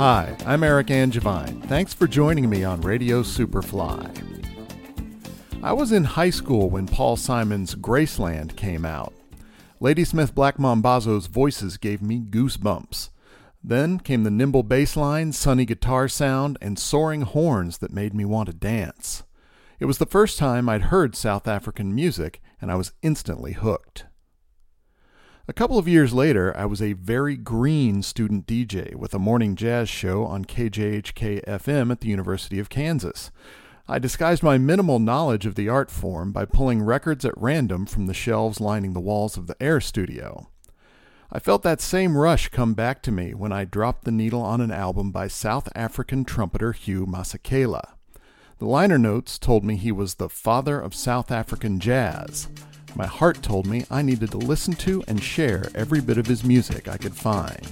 Hi, I'm Eric Angevine. Thanks for joining me on Radio Superfly. I was in high school when Paul Simon's Graceland came out. Ladysmith Black Mambazo's voices gave me goosebumps. Then came the nimble bass line, sunny guitar sound, and soaring horns that made me want to dance. It was the first time I'd heard South African music, and I was instantly hooked. A couple of years later, I was a very green student DJ with a morning jazz show on KJHK FM at the University of Kansas. I disguised my minimal knowledge of the art form by pulling records at random from the shelves lining the walls of the Air Studio. I felt that same rush come back to me when I dropped the needle on an album by South African trumpeter Hugh Masekela. The liner notes told me he was the father of South African jazz. My heart told me I needed to listen to and share every bit of his music I could find.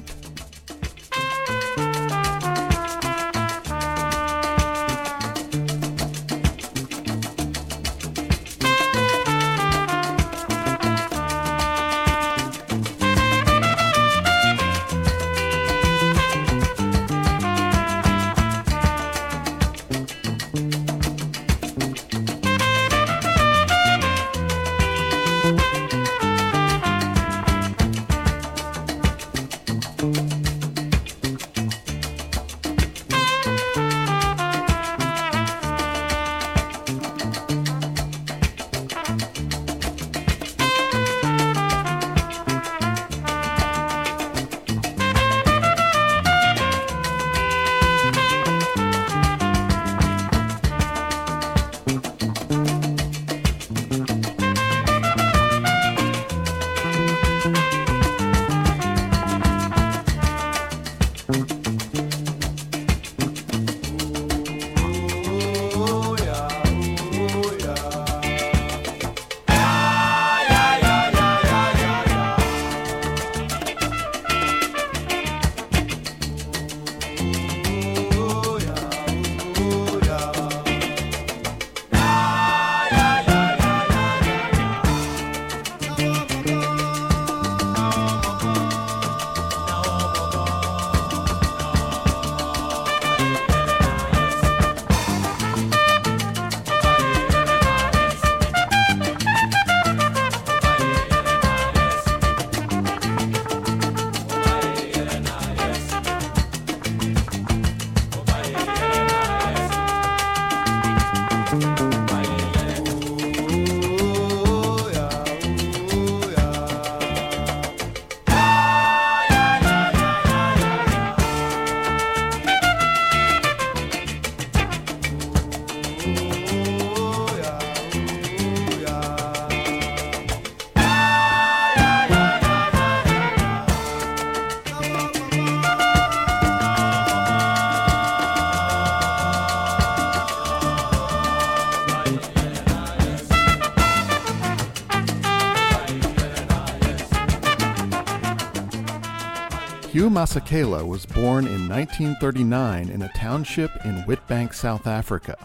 Hugh Masekela was born in 1939 in a township in Witbank, South Africa.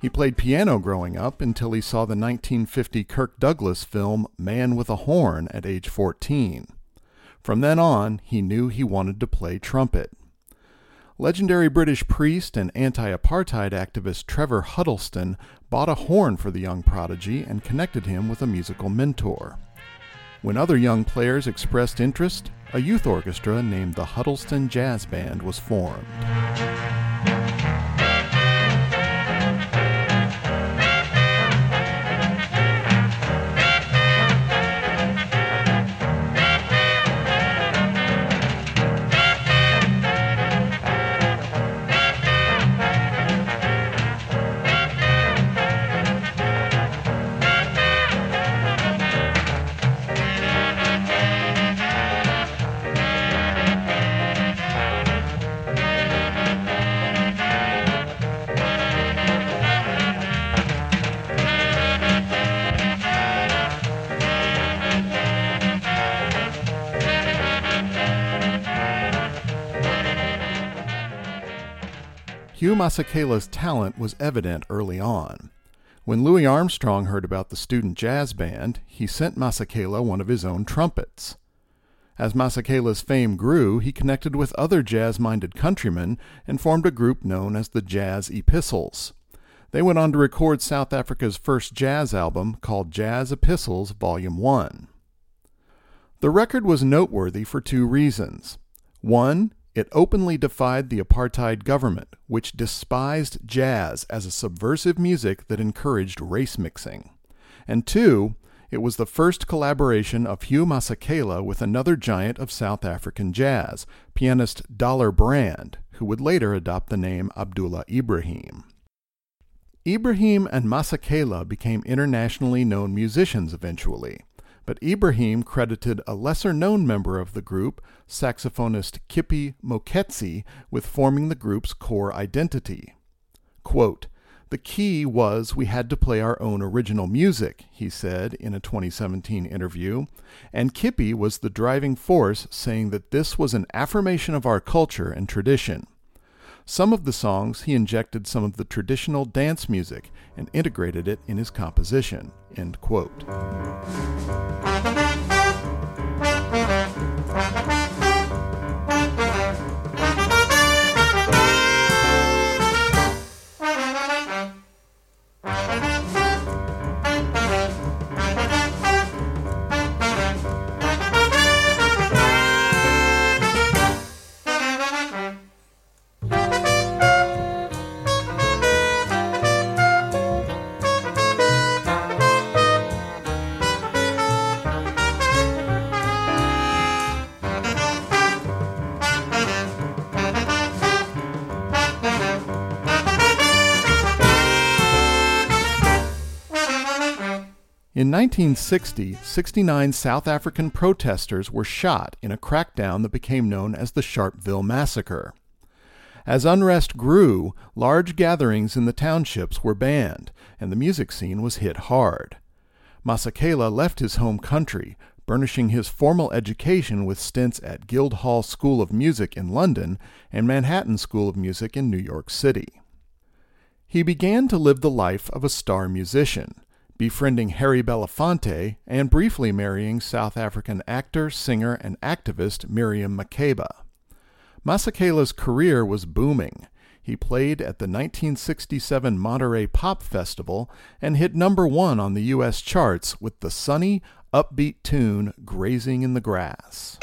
He played piano growing up until he saw the 1950 Kirk Douglas film Man with a Horn at age 14. From then on, he knew he wanted to play trumpet. Legendary British priest and anti apartheid activist Trevor Huddleston bought a horn for the young prodigy and connected him with a musical mentor. When other young players expressed interest, a youth orchestra named the Huddleston Jazz Band was formed. Hugh Masekela's talent was evident early on. When Louis Armstrong heard about the student jazz band, he sent Masekela one of his own trumpets. As Masekela's fame grew, he connected with other jazz minded countrymen and formed a group known as the Jazz Epistles. They went on to record South Africa's first jazz album called Jazz Epistles Volume 1. The record was noteworthy for two reasons. One, it openly defied the apartheid government, which despised jazz as a subversive music that encouraged race mixing. And two, it was the first collaboration of Hugh Masekela with another giant of South African jazz, pianist Dollar Brand, who would later adopt the name Abdullah Ibrahim. Ibrahim and Masekela became internationally known musicians eventually but Ibrahim credited a lesser known member of the group, saxophonist Kippie Moeketsi, with forming the group's core identity. Quote, the key was we had to play our own original music, he said in a 2017 interview, and Kippie was the driving force, saying that this was an affirmation of our culture and tradition. Some of the songs he injected some of the traditional dance music and integrated it in his composition. End quote. In 1960, 69 South African protesters were shot in a crackdown that became known as the Sharpeville Massacre. As unrest grew, large gatherings in the townships were banned, and the music scene was hit hard. Masekela left his home country, burnishing his formal education with stints at Guildhall School of Music in London and Manhattan School of Music in New York City. He began to live the life of a star musician befriending Harry Belafonte, and briefly marrying South African actor, singer, and activist Miriam Makeba. Masekela's career was booming. He played at the 1967 Monterey Pop Festival and hit number one on the U.S. charts with the sunny, upbeat tune Grazing in the Grass.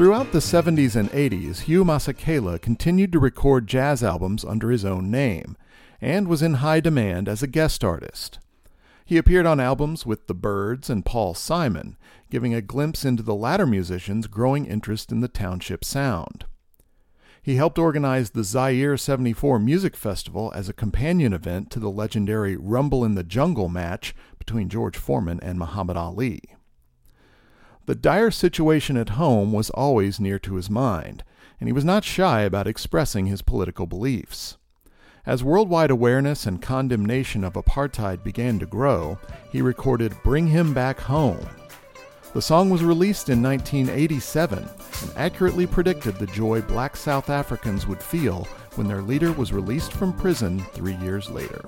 Throughout the 70s and 80s, Hugh Masekela continued to record jazz albums under his own name, and was in high demand as a guest artist. He appeared on albums with The Byrds and Paul Simon, giving a glimpse into the latter musician's growing interest in the township sound. He helped organize the Zaire 74 Music Festival as a companion event to the legendary Rumble in the Jungle match between George Foreman and Muhammad Ali. The dire situation at home was always near to his mind, and he was not shy about expressing his political beliefs. As worldwide awareness and condemnation of apartheid began to grow, he recorded Bring Him Back Home. The song was released in 1987 and accurately predicted the joy black South Africans would feel when their leader was released from prison three years later.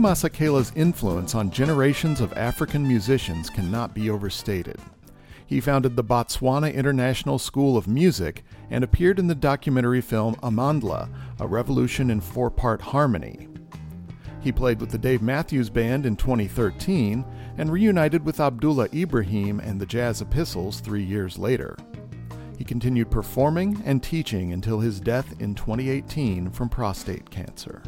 Masekela's influence on generations of African musicians cannot be overstated. He founded the Botswana International School of Music and appeared in the documentary film Amandla, A Revolution in Four Part Harmony. He played with the Dave Matthews Band in 2013 and reunited with Abdullah Ibrahim and the Jazz Epistles three years later. He continued performing and teaching until his death in 2018 from prostate cancer.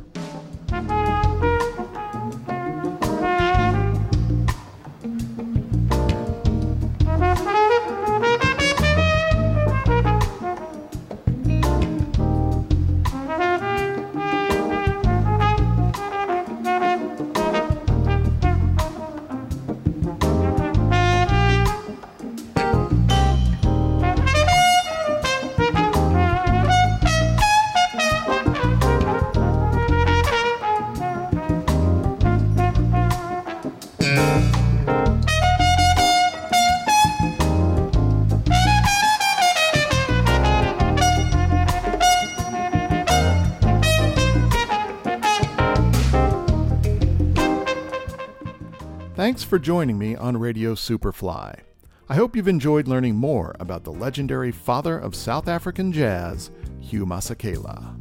Thanks for joining me on Radio Superfly. I hope you've enjoyed learning more about the legendary father of South African jazz, Hugh Masekela.